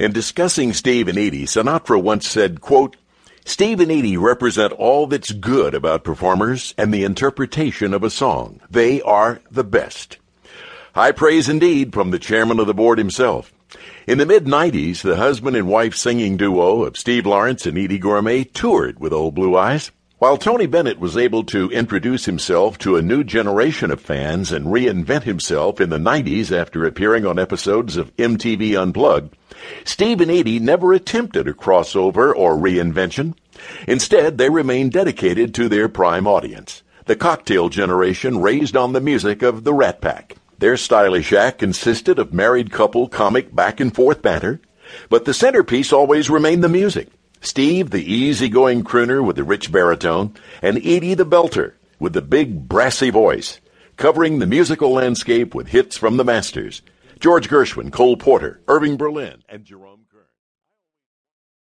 In discussing Steve and Eydie, Sinatra once said, quote, Steve and Eydie represent all that's good about performers and the interpretation of a song. They are the best. High praise indeed from the chairman of the board himself. In the mid 90s, the husband and wife singing duo of Steve Lawrence and Eydie Gormé toured with Old Blue Eyes. While Tony Bennett was able to introduce himself to a new generation of fans and reinvent himself in the 90s after appearing on episodes of MTV Unplugged, Steve and Eydie never attempted a crossover or reinvention. Instead, they remained dedicated to their prime audience, the cocktail generation raised on the music of the Rat Pack. Their stylish act consisted of married couple comic back and forth banter, but the centerpiece always remained the music. Steve, the easygoing crooner with the rich baritone, and Eydie the belter with the big brassy voice, covering the musical landscape with hits from the masters, George Gershwin, Cole Porter, Irving Berlin, and Jerome Kern.